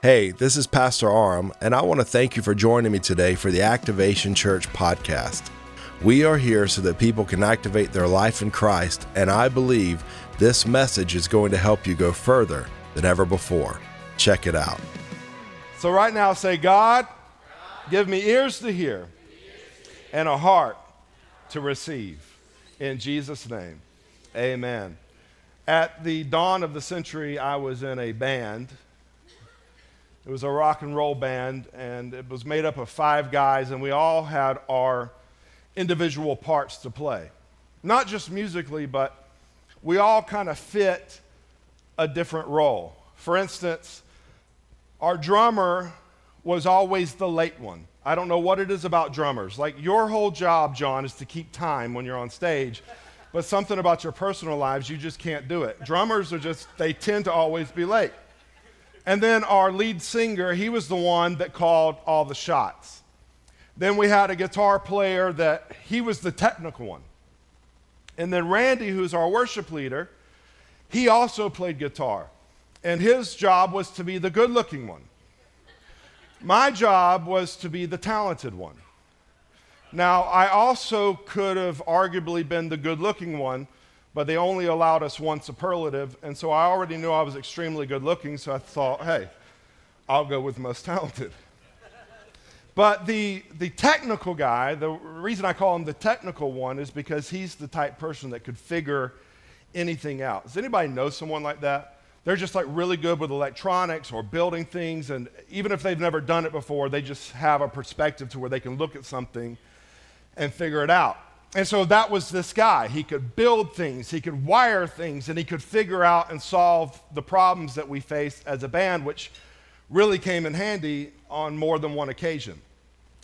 Hey, this is Pastor Aram, and I want to thank you for joining me today for the Activation Church podcast. We are here so that people can activate their life in Christ, and I believe this message is going to help you go further than ever before. Check it out. So, right now, say, God, give me ears to hear and a heart to receive. In Jesus' name, amen. At the dawn of the century, I was in a band it was a rock and roll band, and it was made up of five guys, and we all had our individual parts to play. Not just musically, but we all kind of fit a different role. For instance, our drummer was always the late one. I don't know what it is about drummers. Like your whole job, John, is to keep time when you're on stage, but something about your personal lives, you just can't do it. Drummers are just, they tend to always be late. And then our lead singer, he was the one that called all the shots. Then we had a guitar player that he was the technical one. And then Randy, who's our worship leader, he also played guitar. And his job was to be the good looking one. My job was to be the talented one. Now, I also could have arguably been the good looking one, but they only allowed us one superlative. And so I already knew I was extremely good looking, so I thought, hey, I'll go with most talented. but the, the technical guy, the reason I call him the technical one is because he's the type person that could figure anything out. Does anybody know someone like that? They're just like really good with electronics or building things, and even if they've never done it before, they just have a perspective to where they can look at something and figure it out. And so that was this guy. He could build things, he could wire things, and he could figure out and solve the problems that we faced as a band, which really came in handy on more than one occasion.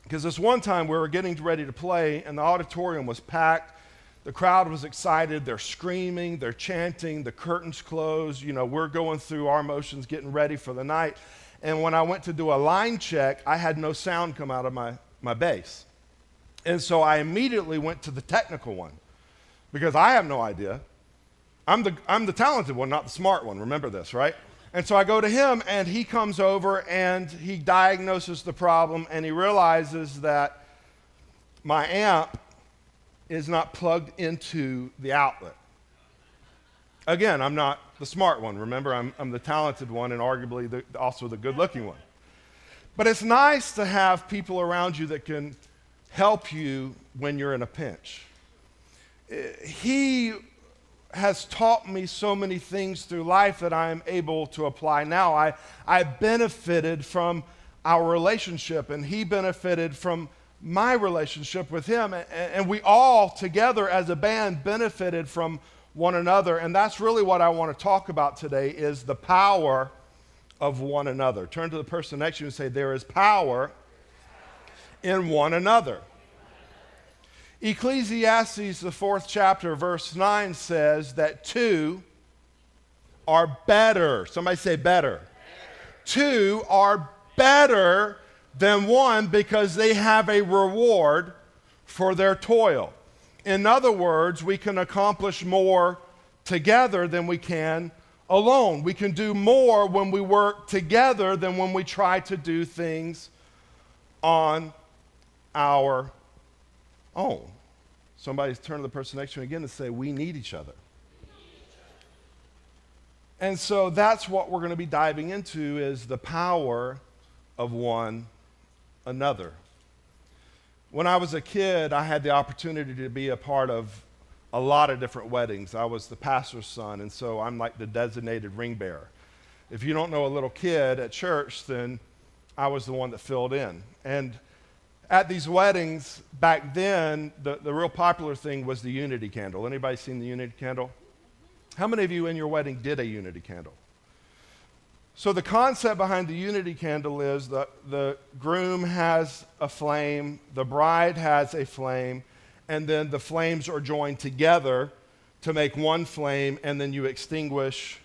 Because this one time we were getting ready to play, and the auditorium was packed. The crowd was excited. They're screaming, they're chanting, the curtains closed. You know, we're going through our motions, getting ready for the night. And when I went to do a line check, I had no sound come out of my, my bass. And so I immediately went to the technical one because I have no idea. I'm the, I'm the talented one, not the smart one. Remember this, right? And so I go to him, and he comes over and he diagnoses the problem, and he realizes that my amp is not plugged into the outlet. Again, I'm not the smart one. Remember, I'm, I'm the talented one and arguably the, also the good looking one. But it's nice to have people around you that can help you when you're in a pinch. Eh, he has taught me so many things through life that I am able to apply now. I, I benefited from our relationship, and he benefited from my relationship with him. And, and we all together as a band benefited from one another. And that's really what I want to talk about today is the power of one another. Turn to the person next to you and say, There is power in one another. Ecclesiastes, the fourth chapter, verse 9 says that two are better. Somebody say better. better. Two are better than one because they have a reward for their toil. In other words, we can accomplish more together than we can alone. We can do more when we work together than when we try to do things on our own. Somebody's turn to the person next to you again and say, We need each other. And so that's what we're going to be diving into is the power of one another. When I was a kid, I had the opportunity to be a part of a lot of different weddings. I was the pastor's son, and so I'm like the designated ring bearer. If you don't know a little kid at church, then I was the one that filled in. And at these weddings back then, the, the real popular thing was the unity candle. Anybody seen the unity candle? How many of you in your wedding did a unity candle? So, the concept behind the unity candle is that the groom has a flame, the bride has a flame, and then the flames are joined together to make one flame, and then you extinguish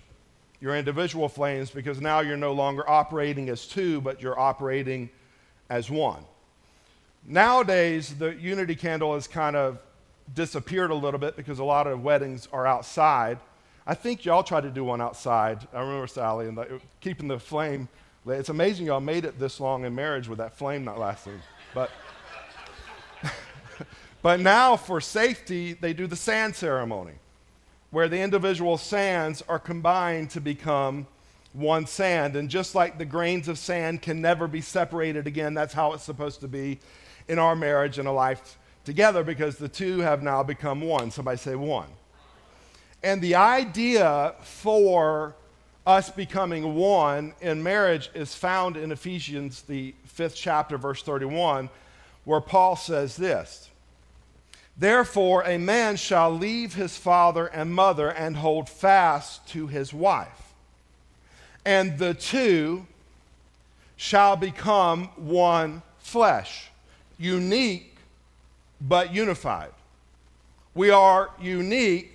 your individual flames because now you're no longer operating as two, but you're operating as one. Nowadays, the unity candle has kind of disappeared a little bit because a lot of weddings are outside. I think y'all tried to do one outside. I remember Sally and the, keeping the flame It's amazing y'all made it this long in marriage with that flame not lasting. But, but now, for safety, they do the sand ceremony, where the individual sands are combined to become one sand. And just like the grains of sand can never be separated again, that's how it's supposed to be in our marriage and a life together because the two have now become one. Somebody say one. And the idea for us becoming one in marriage is found in Ephesians, the fifth chapter, verse 31, where Paul says this Therefore, a man shall leave his father and mother and hold fast to his wife, and the two shall become one flesh, unique but unified. We are unique,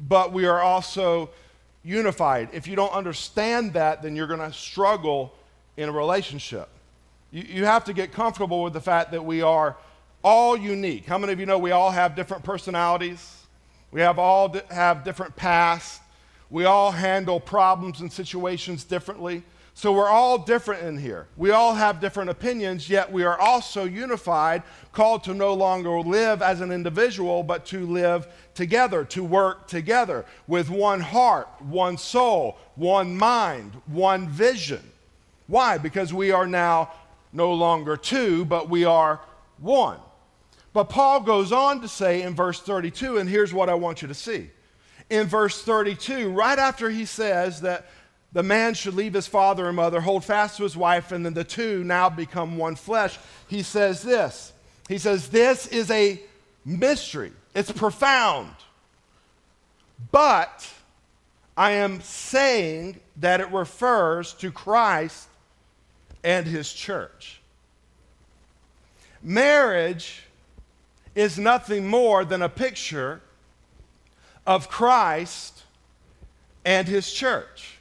but we are also unified. If you don't understand that, then you're going to struggle in a relationship. You, you have to get comfortable with the fact that we are all unique. How many of you know we all have different personalities? We have all di- have different pasts. We all handle problems and situations differently. So we're all different in here. We all have different opinions, yet we are also unified, called to no longer live as an individual, but to live together, to work together with one heart, one soul, one mind, one vision. Why? Because we are now no longer two, but we are one. But Paul goes on to say in verse 32, and here's what I want you to see. In verse 32, right after he says that the man should leave his father and mother, hold fast to his wife, and then the two now become one flesh. He says this He says, This is a mystery, it's profound. But I am saying that it refers to Christ and his church. Marriage is nothing more than a picture of Christ and his church.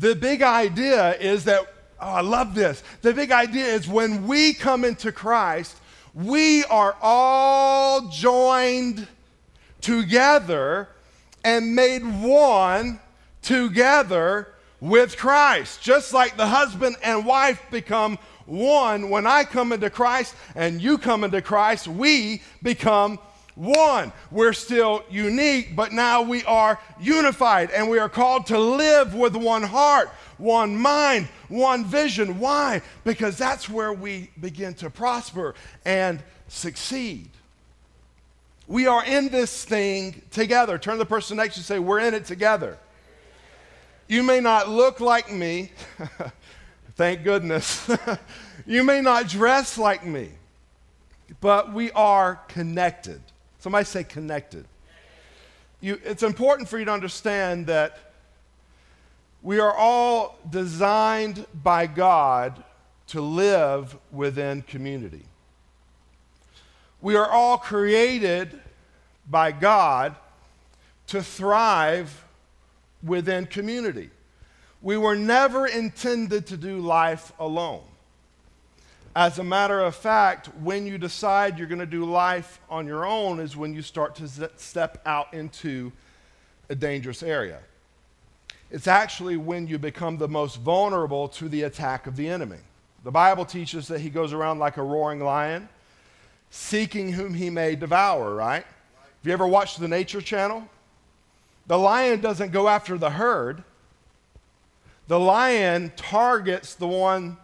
The big idea is that, oh, I love this. The big idea is when we come into Christ, we are all joined together and made one together with Christ. Just like the husband and wife become one, when I come into Christ and you come into Christ, we become one. We're still unique, but now we are unified and we are called to live with one heart, one mind, one vision. Why? Because that's where we begin to prosper and succeed. We are in this thing together. Turn to the person next to you and say, We're in it together. You may not look like me, thank goodness. you may not dress like me, but we are connected. Somebody say connected. You, it's important for you to understand that we are all designed by God to live within community. We are all created by God to thrive within community. We were never intended to do life alone. As a matter of fact, when you decide you're going to do life on your own is when you start to step out into a dangerous area. It's actually when you become the most vulnerable to the attack of the enemy. The Bible teaches that he goes around like a roaring lion, seeking whom he may devour, right? Have you ever watched the Nature Channel? The lion doesn't go after the herd, the lion targets the one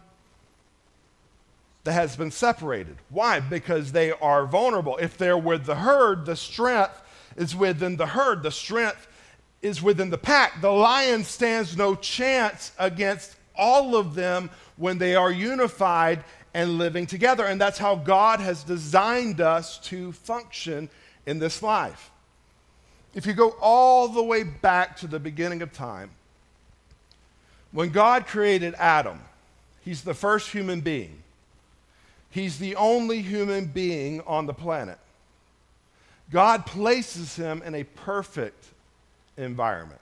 that has been separated. Why? Because they are vulnerable. If they're with the herd, the strength is within the herd, the strength is within the pack. The lion stands no chance against all of them when they are unified and living together. And that's how God has designed us to function in this life. If you go all the way back to the beginning of time, when God created Adam, he's the first human being. He's the only human being on the planet. God places him in a perfect environment.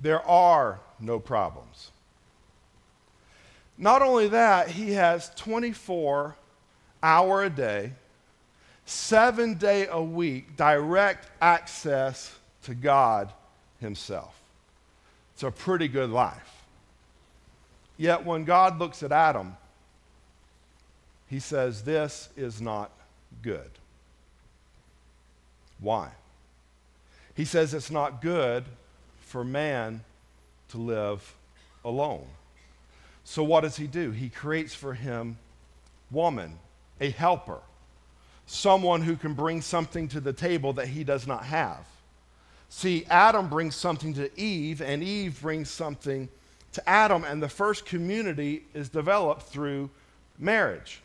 There are no problems. Not only that, he has 24 hour a day, seven day a week direct access to God himself. It's a pretty good life. Yet when God looks at Adam, he says, This is not good. Why? He says it's not good for man to live alone. So, what does he do? He creates for him woman, a helper, someone who can bring something to the table that he does not have. See, Adam brings something to Eve, and Eve brings something to Adam, and the first community is developed through marriage.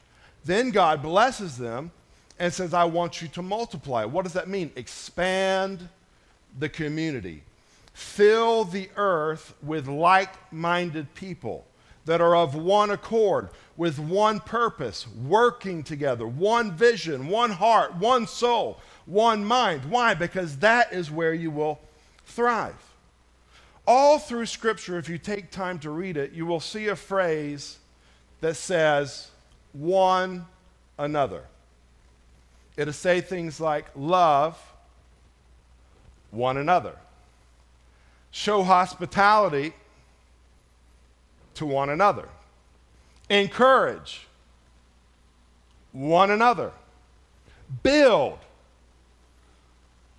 Then God blesses them and says, I want you to multiply. What does that mean? Expand the community, fill the earth with like minded people that are of one accord, with one purpose, working together, one vision, one heart, one soul, one mind. Why? Because that is where you will thrive. All through Scripture, if you take time to read it, you will see a phrase that says, one another. It'll say things like, love one another, show hospitality to one another, encourage one another, build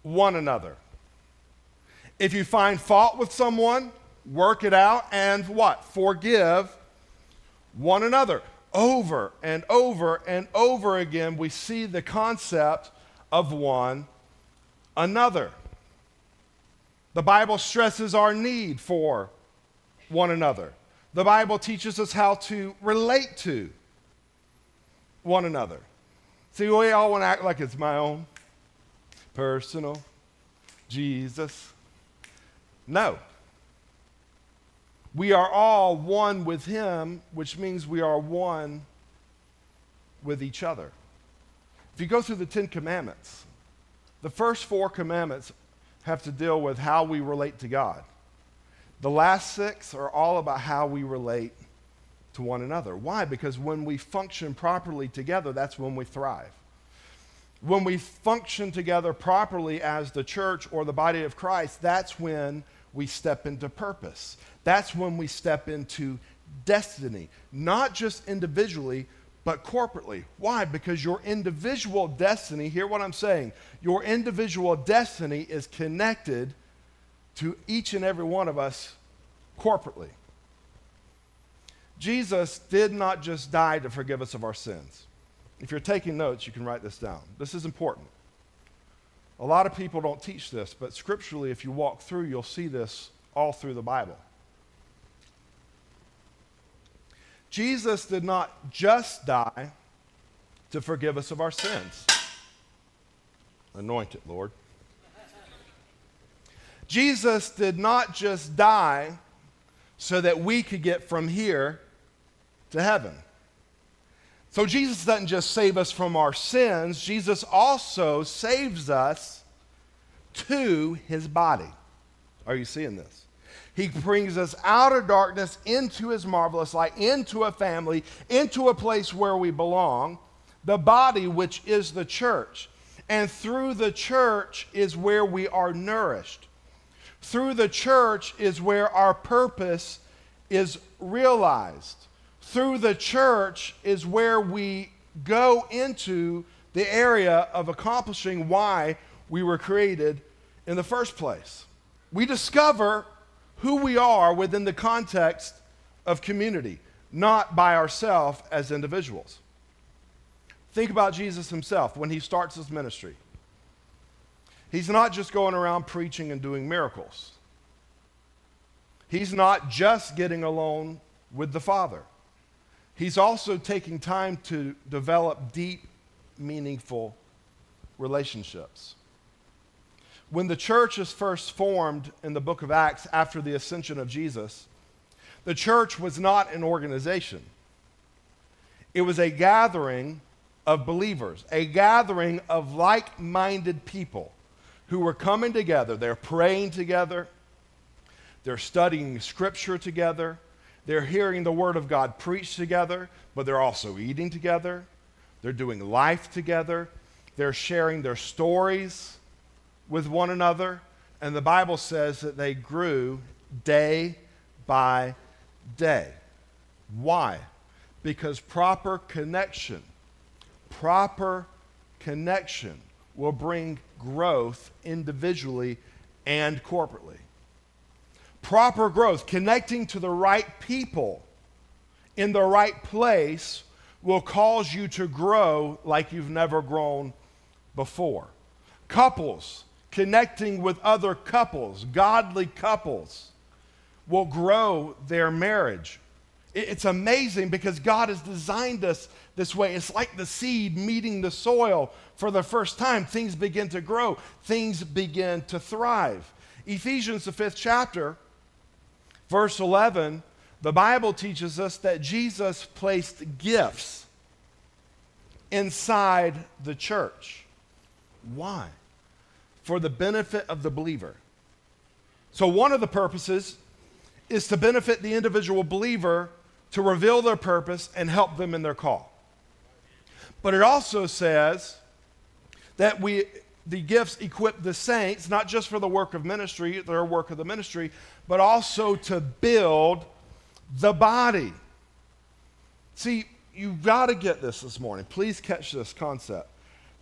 one another. If you find fault with someone, work it out and what? Forgive one another. Over and over and over again, we see the concept of one another. The Bible stresses our need for one another. The Bible teaches us how to relate to one another. See, we all want to act like it's my own personal Jesus. No. We are all one with Him, which means we are one with each other. If you go through the Ten Commandments, the first four commandments have to deal with how we relate to God. The last six are all about how we relate to one another. Why? Because when we function properly together, that's when we thrive. When we function together properly as the church or the body of Christ, that's when we step into purpose. That's when we step into destiny, not just individually, but corporately. Why? Because your individual destiny, hear what I'm saying, your individual destiny is connected to each and every one of us corporately. Jesus did not just die to forgive us of our sins. If you're taking notes, you can write this down. This is important. A lot of people don't teach this, but scripturally, if you walk through, you'll see this all through the Bible. Jesus did not just die to forgive us of our sins. Anoint it, Lord. Jesus did not just die so that we could get from here to heaven. So Jesus doesn't just save us from our sins, Jesus also saves us to his body. Are you seeing this? He brings us out of darkness into his marvelous light, into a family, into a place where we belong, the body, which is the church. And through the church is where we are nourished. Through the church is where our purpose is realized. Through the church is where we go into the area of accomplishing why we were created in the first place. We discover who we are within the context of community, not by ourselves as individuals. Think about Jesus himself when he starts his ministry. He's not just going around preaching and doing miracles. He's not just getting alone with the Father. He's also taking time to develop deep, meaningful relationships. When the church is first formed in the book of Acts after the ascension of Jesus, the church was not an organization. It was a gathering of believers, a gathering of like minded people who were coming together. They're praying together, they're studying scripture together, they're hearing the word of God preached together, but they're also eating together, they're doing life together, they're sharing their stories with one another. And the Bible says that they grew day by day. Why? Because proper connection, proper connection will bring growth individually and corporately. Proper growth, connecting to the right people in the right place, will cause you to grow like you've never grown before. Couples, connecting with other couples, godly couples, will grow their marriage. It's amazing because God has designed us this way. It's like the seed meeting the soil for the first time. Things begin to grow, things begin to thrive. Ephesians, the fifth chapter, verse 11, the Bible teaches us that Jesus placed gifts inside the church. Why? For the benefit of the believer. So, one of the purposes is to benefit the individual believer to reveal their purpose and help them in their call. But it also says that we the gifts equip the saints not just for the work of ministry, their work of the ministry, but also to build the body. See, you've got to get this this morning. Please catch this concept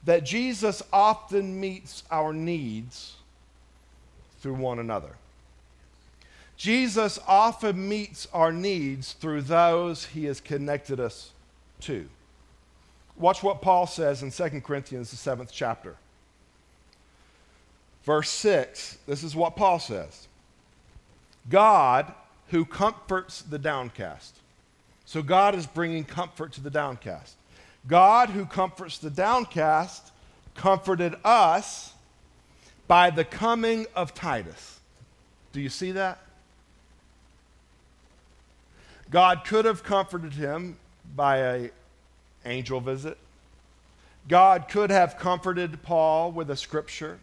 that Jesus often meets our needs through one another. Jesus often meets our needs through those he has connected us to. Watch what Paul says in 2 Corinthians, the seventh chapter. Verse 6, this is what Paul says God who comforts the downcast. So God is bringing comfort to the downcast. God who comforts the downcast comforted us by the coming of Titus. Do you see that? God could have comforted him by a angel visit. God could have comforted Paul with a scripture.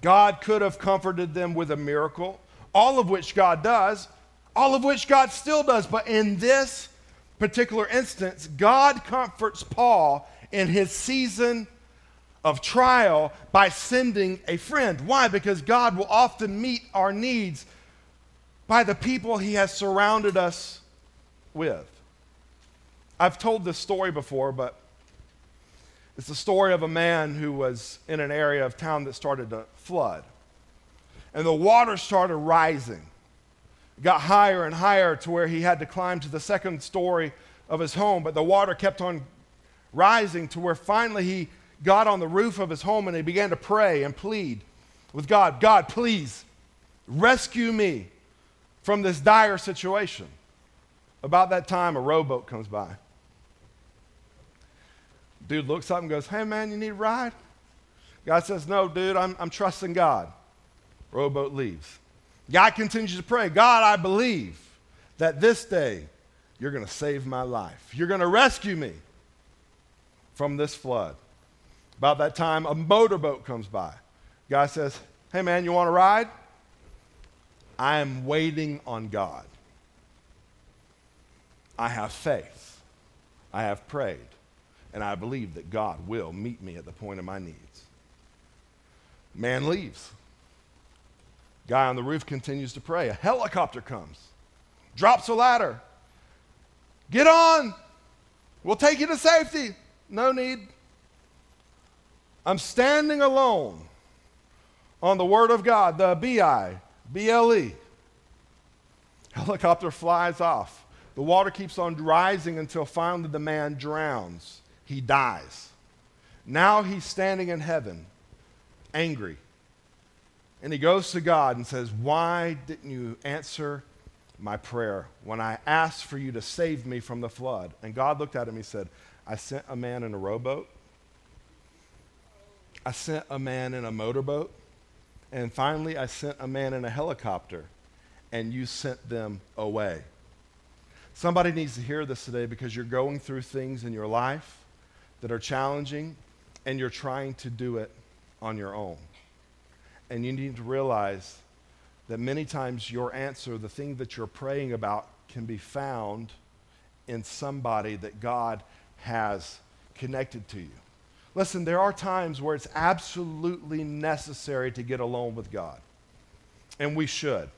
God could have comforted them with a miracle, all of which God does, all of which God still does. But in this particular instance, God comforts Paul in his season of trial by sending a friend. Why? Because God will often meet our needs by the people he has surrounded us with. I've told this story before, but it's the story of a man who was in an area of town that started to flood. And the water started rising. It got higher and higher to where he had to climb to the second story of his home, but the water kept on rising to where finally he got on the roof of his home and he began to pray and plead with God God, please rescue me from this dire situation. About that time, a rowboat comes by. Dude looks up and goes, Hey, man, you need a ride? Guy says, No, dude, I'm, I'm trusting God. Rowboat leaves. Guy continues to pray, God, I believe that this day you're going to save my life. You're going to rescue me from this flood. About that time, a motorboat comes by. Guy says, Hey, man, you want to ride? I am waiting on God. I have faith. I have prayed. And I believe that God will meet me at the point of my needs. Man leaves. Guy on the roof continues to pray. A helicopter comes, drops a ladder. Get on. We'll take you to safety. No need. I'm standing alone on the Word of God, the B I B L E. Helicopter flies off. The water keeps on rising until finally the man drowns. He dies. Now he's standing in heaven, angry. And he goes to God and says, Why didn't you answer my prayer when I asked for you to save me from the flood? And God looked at him and said, I sent a man in a rowboat. I sent a man in a motorboat. And finally, I sent a man in a helicopter, and you sent them away. Somebody needs to hear this today because you're going through things in your life that are challenging, and you're trying to do it on your own. And you need to realize that many times your answer, the thing that you're praying about, can be found in somebody that God has connected to you. Listen, there are times where it's absolutely necessary to get alone with God, and we should.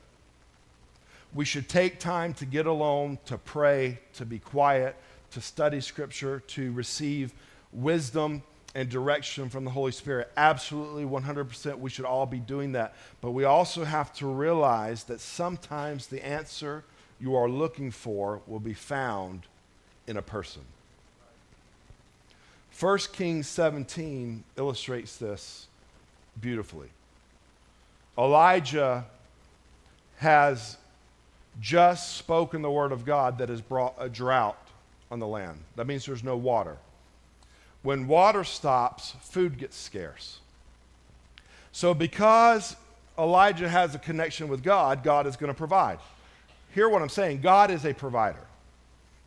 we should take time to get alone, to pray, to be quiet, to study Scripture, to receive wisdom and direction from the Holy Spirit. Absolutely, 100%, we should all be doing that. But we also have to realize that sometimes the answer you are looking for will be found in a person. 1 Kings 17 illustrates this beautifully. Elijah has just spoken the word of God that has brought a drought on the land. That means there's no water. When water stops, food gets scarce. So, because Elijah has a connection with God, God is going to provide. Hear what I'm saying God is a provider.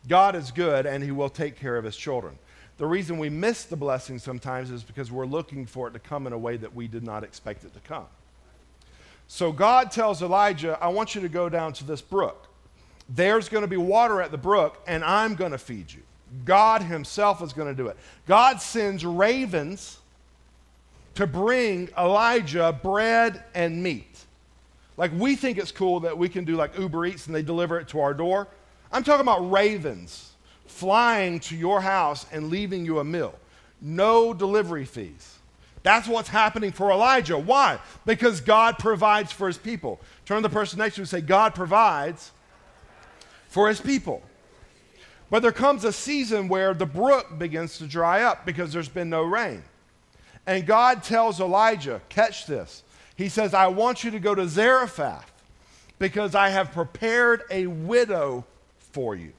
God is good, and He will take care of His children. The reason we miss the blessing sometimes is because we're looking for it to come in a way that we did not expect it to come. So God tells Elijah, I want you to go down to this brook. There's going to be water at the brook, and I'm going to feed you. God Himself is going to do it. God sends ravens to bring Elijah bread and meat. Like we think it's cool that we can do like Uber Eats and they deliver it to our door. I'm talking about ravens flying to your house and leaving you a meal. No delivery fees. That's what's happening for Elijah. Why? Because God provides for his people. Turn to the person next to you and say, God provides for his people. But there comes a season where the brook begins to dry up because there's been no rain. And God tells Elijah, catch this. He says, I want you to go to Zarephath because I have prepared a widow for you.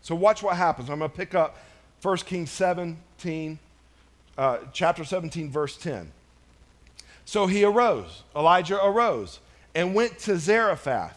So watch what happens. I'm going to pick up 1 Kings 17, uh, chapter 17, verse 10. So he arose, Elijah arose, and went to Zarephath.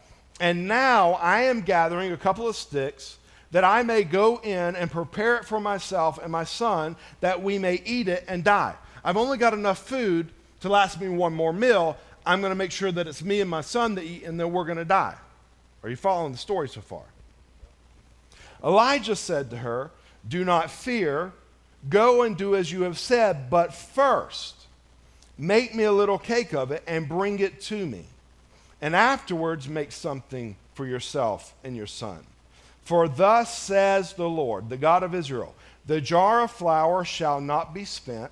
And now I am gathering a couple of sticks that I may go in and prepare it for myself and my son that we may eat it and die. I've only got enough food to last me one more meal. I'm going to make sure that it's me and my son that eat, and then we're going to die. Are you following the story so far? Elijah said to her, Do not fear. Go and do as you have said, but first make me a little cake of it and bring it to me. And afterwards make something for yourself and your son. For thus says the Lord, the God of Israel The jar of flour shall not be spent,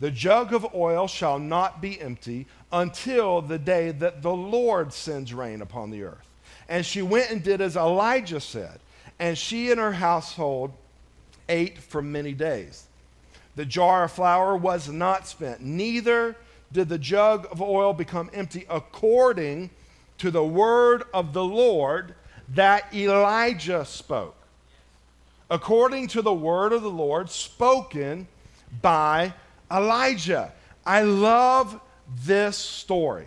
the jug of oil shall not be empty until the day that the Lord sends rain upon the earth. And she went and did as Elijah said and she and her household ate for many days. The jar of flour was not spent, neither did the jug of oil become empty, according to the word of the Lord that Elijah spoke. According to the word of the Lord spoken by Elijah. I love this story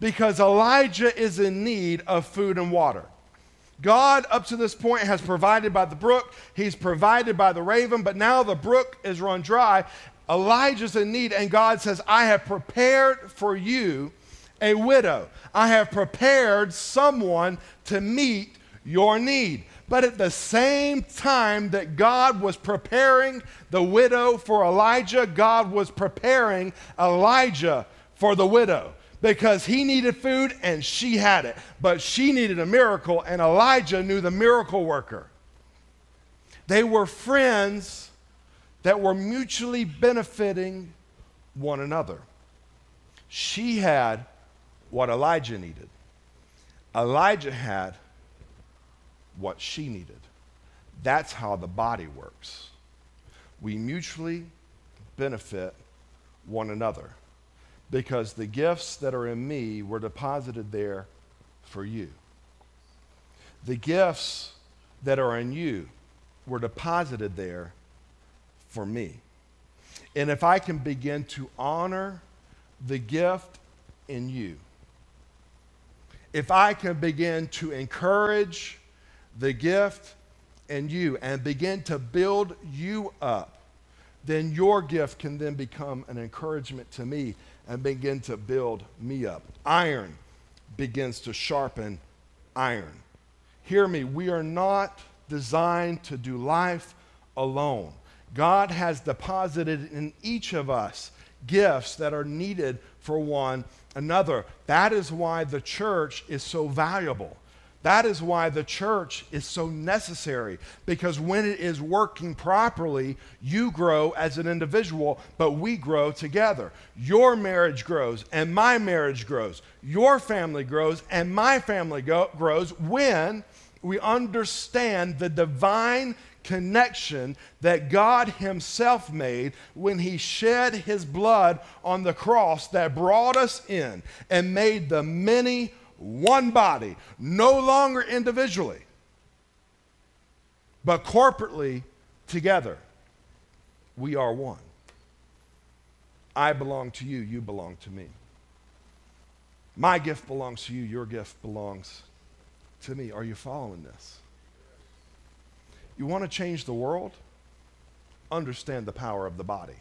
because Elijah is in need of food and water. God, up to this point, has provided by the brook, He's provided by the raven, but now the brook is run dry. Elijah's in need, and God says, I have prepared for you a widow. I have prepared someone to meet your need. But at the same time that God was preparing the widow for Elijah, God was preparing Elijah for the widow because he needed food and she had it. But she needed a miracle, and Elijah knew the miracle worker. They were friends that were mutually benefiting one another. She had what Elijah needed, Elijah had what she needed. That's how the body works. We mutually benefit one another because the gifts that are in me were deposited there for you. The gifts that are in you were deposited there for me. And if I can begin to honor the gift in you, if I can begin to encourage the gift in you and begin to build you up, then your gift can then become an encouragement to me and begin to build me up. Iron begins to sharpen iron. Hear me, we are not designed to do life alone. God has deposited in each of us gifts that are needed for one another. That is why the church is so valuable. That is why the church is so necessary because when it is working properly, you grow as an individual, but we grow together. Your marriage grows and my marriage grows. Your family grows and my family go- grows when we understand the divine connection that God Himself made when He shed His blood on the cross that brought us in and made the many one body, no longer individually, but corporately together. We are one. I belong to you, you belong to me. My gift belongs to you, your gift belongs to me. Are you following this? You want to change the world? Understand the power of the body.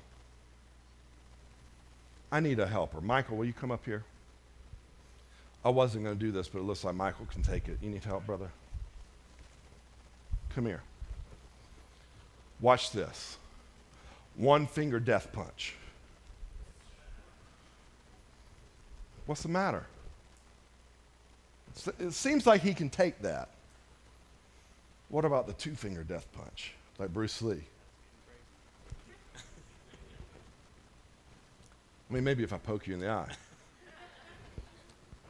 I need a helper. Michael, will you come up here? I wasn't going to do this, but it looks like Michael can take it. You need help, brother? Come here. Watch this. One finger death punch. What's the matter? It seems like he can take that. What about the two finger death punch, like Bruce Lee? I mean, maybe if I poke you in the eye.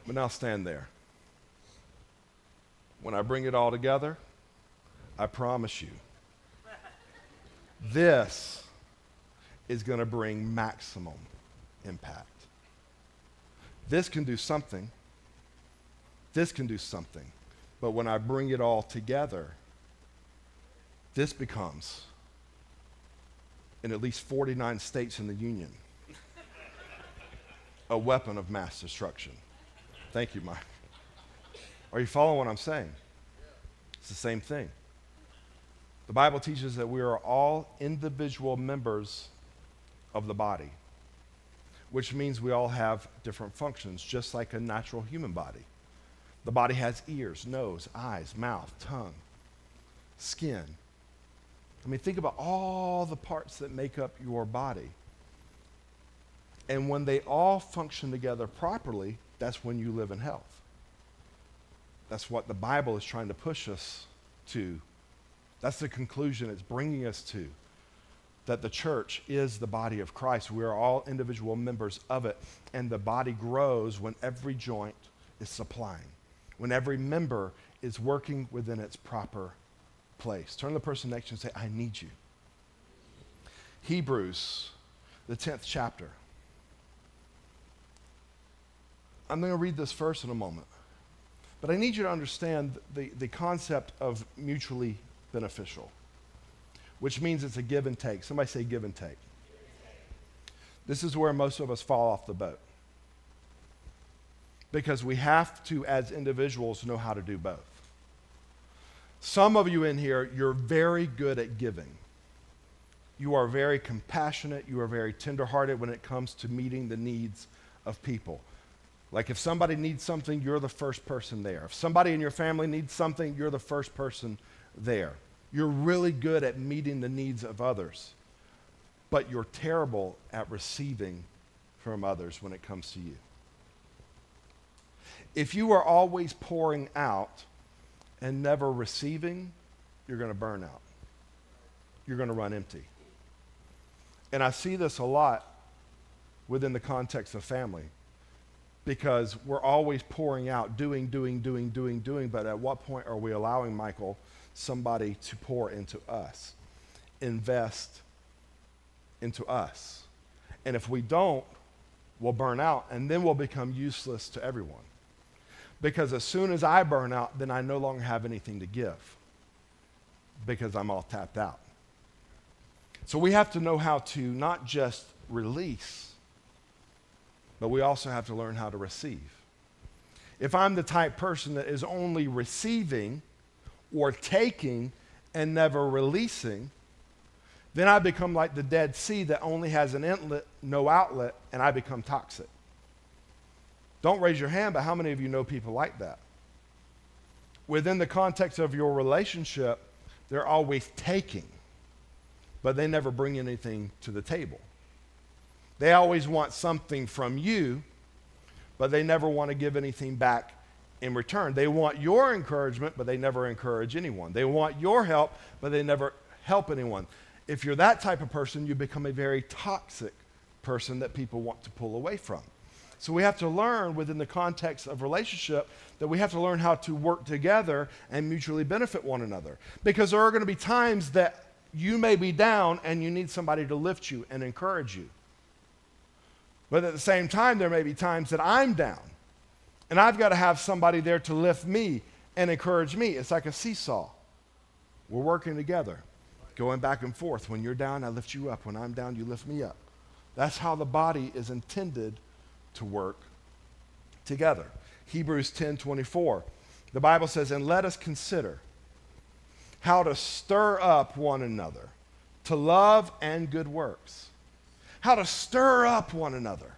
But now stand there. When I bring it all together, I promise you, this is going to bring maximum impact. This can do something. This can do something. But when I bring it all together, this becomes, in at least 49 states in the Union, a weapon of mass destruction. Thank you, Mike. Are you following what I'm saying? It's the same thing. The Bible teaches that we are all individual members of the body, which means we all have different functions, just like a natural human body. The body has ears, nose, eyes, mouth, tongue, skin. I mean, think about all the parts that make up your body. And when they all function together properly, that's when you live in health. That's what the Bible is trying to push us to. That's the conclusion it's bringing us to. That the church is the body of Christ. We are all individual members of it. And the body grows when every joint is supplying, when every member is working within its proper place. Turn to the person next to you and say, I need you. Hebrews, the 10th chapter. I'm going to read this verse in a moment. But I need you to understand the, the concept of mutually beneficial, which means it's a give and take. Somebody say give and take. This is where most of us fall off the boat. Because we have to, as individuals, know how to do both. Some of you in here, you're very good at giving. You are very compassionate. You are very tenderhearted when it comes to meeting the needs of people. Like if somebody needs something, you're the first person there. If somebody in your family needs something, you're the first person there. You're really good at meeting the needs of others, but you're terrible at receiving from others when it comes to you. If you are always pouring out and never receiving, you're going to burn out. You're going to run empty. And I see this a lot within the context of family because we're always pouring out, doing, doing, doing, doing, doing. But at what point are we allowing Michael, somebody, to pour into us, invest into us? And if we don't, we'll burn out and then we'll become useless to everyone. Because as soon as I burn out, then I no longer have anything to give because I'm all tapped out. So we have to know how to not just release but we also have to learn how to receive. If I'm the type person that is only receiving or taking and never releasing, then I become like the Dead Sea that only has an inlet, no outlet, and I become toxic. Don't raise your hand, but how many of you know people like that? Within the context of your relationship, they're always taking, but they never bring anything to the table. They always want something from you, but they never want to give anything back in return. They want your encouragement, but they never encourage anyone. They want your help, but they never help anyone. If you're that type of person, you become a very toxic person that people want to pull away from. So we have to learn within the context of relationship that we have to learn how to work together and mutually benefit one another. Because there are going to be times that you may be down and you need somebody to lift you and encourage you. But at the same time, there may be times that I'm down and I've got to have somebody there to lift me and encourage me. It's like a seesaw. We're working together, going back and forth. When you're down, I lift you up. When I'm down, you lift me up. That's how the body is intended to work together. Hebrews 10 24. The Bible says, And let us consider how to stir up one another to love and good works. How to stir up one another.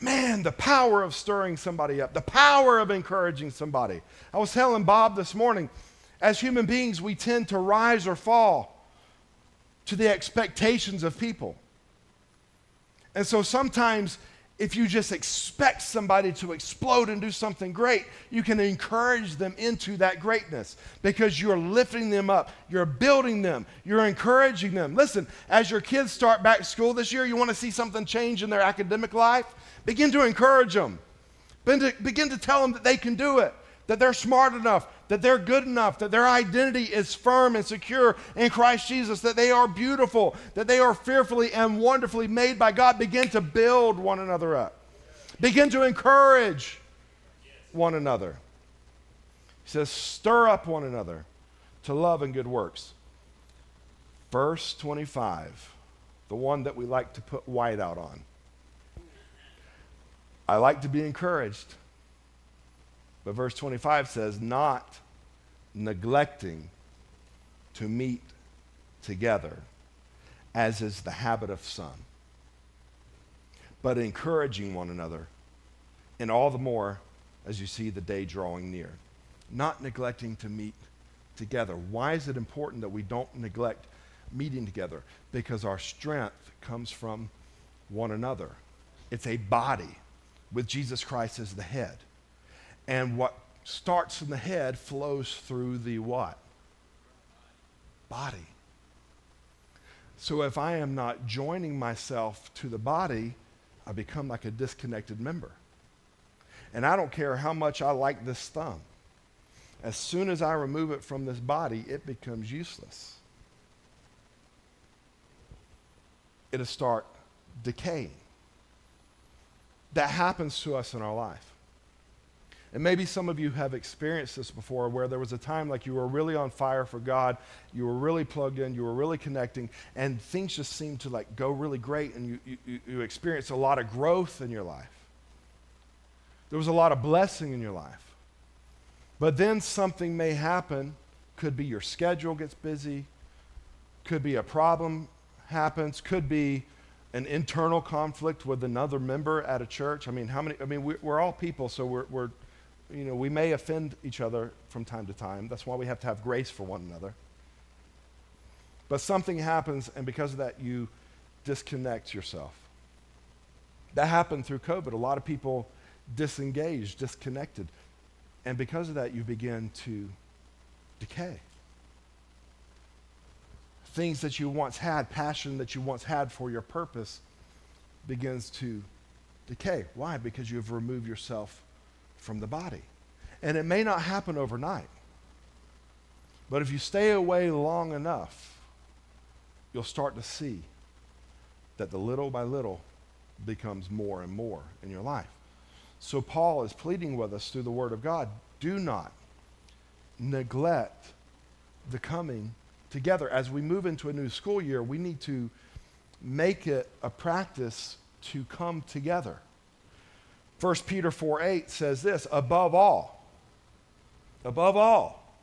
Man, the power of stirring somebody up, the power of encouraging somebody. I was telling Bob this morning, as human beings, we tend to rise or fall to the expectations of people. And so sometimes, if you just expect somebody to explode and do something great, you can encourage them into that greatness because you're lifting them up, you're building them, you're encouraging them. Listen, as your kids start back school this year, you want to see something change in their academic life? Begin to encourage them. Begin to, begin to tell them that they can do it, that they're smart enough, that they're good enough, that their identity is firm and secure in Christ Jesus, that they are beautiful, that they are fearfully and wonderfully made by God. Begin to build one another up. Begin to encourage one another. He says, stir up one another to love and good works. Verse 25, the one that we like to put white out on. I like to be encouraged. But verse 25 says, not neglecting to meet together, as is the habit of some, but encouraging one another, and all the more as you see the day drawing near. Not neglecting to meet together. Why is it important that we don't neglect meeting together? Because our strength comes from one another. It's a body with Jesus Christ as the head. And what starts in the head flows through the what? Body. So if I am not joining myself to the body, I become like a disconnected member. And I don't care how much I like this thumb. As soon as I remove it from this body, it becomes useless. It'll start decaying that happens to us in our life. And maybe some of you have experienced this before where there was a time like you were really on fire for God, you were really plugged in, you were really connecting, and things just seemed to like go really great and you, you, you experienced a lot of growth in your life. There was a lot of blessing in your life. But then something may happen, could be your schedule gets busy, could be a problem happens, could be an internal conflict with another member at a church. I mean, how many? I mean, we're, all people, so we're, we're, you know, we may offend each other from time to time. That's why we have to have grace for one another. But something happens, and because of that, you disconnect yourself. That happened through COVID. A lot of people disengaged, disconnected. And because of that, you begin to decay things that you once had, passion that you once had for your purpose, begins to decay. Why? Because you have removed yourself from the body. And it may not happen overnight. But if you stay away long enough, you'll start to see that the little by little becomes more and more in your life. So Paul is pleading with us through the Word of God do not neglect the coming together. As we move into a new school year, we need to make it a practice to come together. 1 Peter 4 8 says this above all, above all,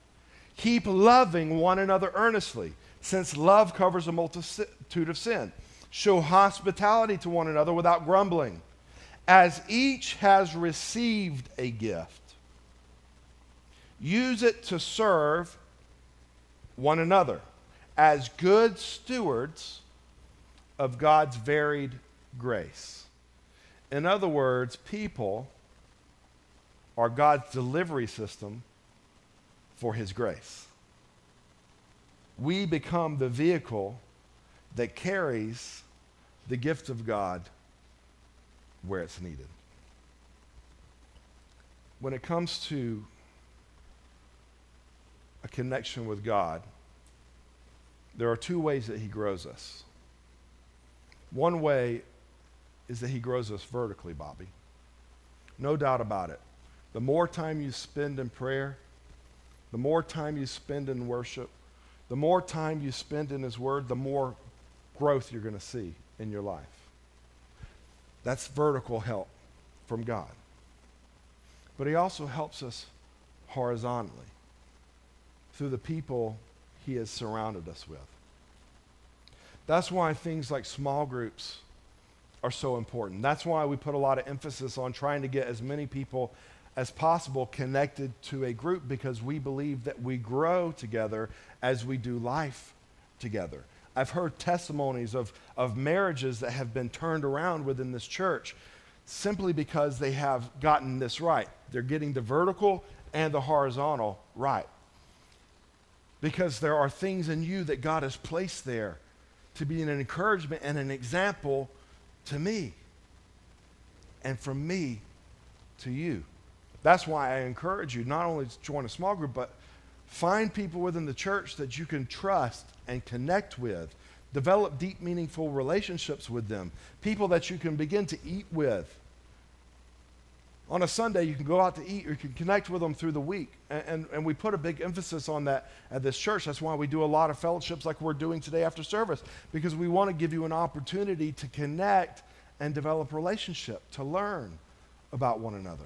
keep loving one another earnestly, since love covers a multitude of sin. Show hospitality to one another without grumbling, as each has received a gift. Use it to serve one another as good stewards of God's varied grace. In other words, people are God's delivery system for His grace. We become the vehicle that carries the gift of God where it's needed. When it comes to a connection with God, there are two ways that He grows us. One way is that He grows us vertically, Bobby. No doubt about it. The more time you spend in prayer, the more time you spend in worship, the more time you spend in His Word, the more growth you're going to see in your life. That's vertical help from God. But He also helps us horizontally through the people He has surrounded us with. That's why things like small groups are so important. That's why we put a lot of emphasis on trying to get as many people as possible connected to a group because we believe that we grow together as we do life together. I've heard testimonies of, of marriages that have been turned around within this church simply because they have gotten this right. They're getting the vertical and the horizontal right. Because there are things in you that God has placed there to be an encouragement and an example to me and from me to you. That's why I encourage you not only to join a small group, but find people within the church that you can trust and connect with. Develop deep, meaningful relationships with them. People that you can begin to eat with on a Sunday, you can go out to eat or you can connect with them through the week. And, and, and, we put a big emphasis on that at this church. That's why we do a lot of fellowships like we're doing today after service, because we want to give you an opportunity to connect and develop relationship, to learn about one another,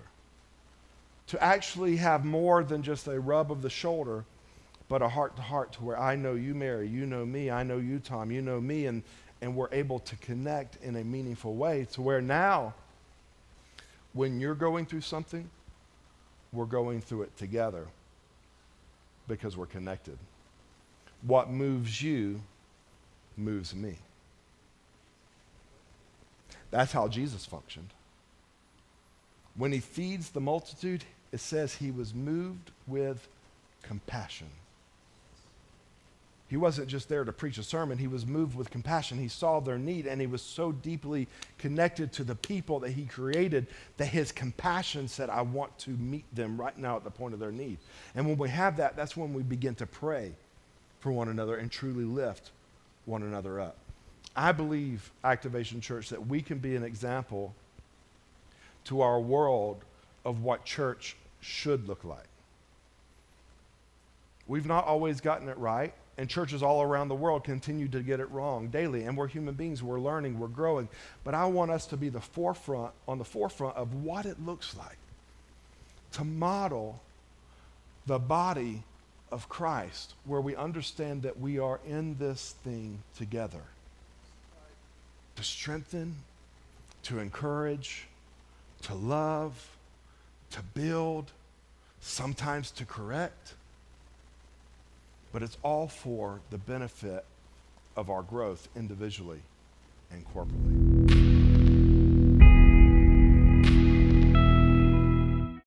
to actually have more than just a rub of the shoulder, but a heart to heart to where I know you, Mary, you know me, I know you, Tom, you know me, and, and we're able to connect in a meaningful way to where now when you're going through something, we're going through it together because we're connected. What moves you moves me. That's how Jesus functioned. When he feeds the multitude, it says he was moved with compassion. He wasn't just there to preach a sermon, he was moved with compassion. He saw their need and he was so deeply connected to the people that he created that his compassion said, I want to meet them right now at the point of their need. And when we have that, that's when we begin to pray for one another and truly lift one another up. I believe, Activation Church, that we can be an example to our world of what church should look like. We've not always gotten it right and churches all around the world continue to get it wrong daily. And we're human beings, we're learning, we're growing. But I want us to be the forefront, on the forefront of what it looks like to model the body of Christ, where we understand that we are in this thing together. To strengthen, to encourage, to love, to build, sometimes to correct but it's all for the benefit of our growth individually and corporately.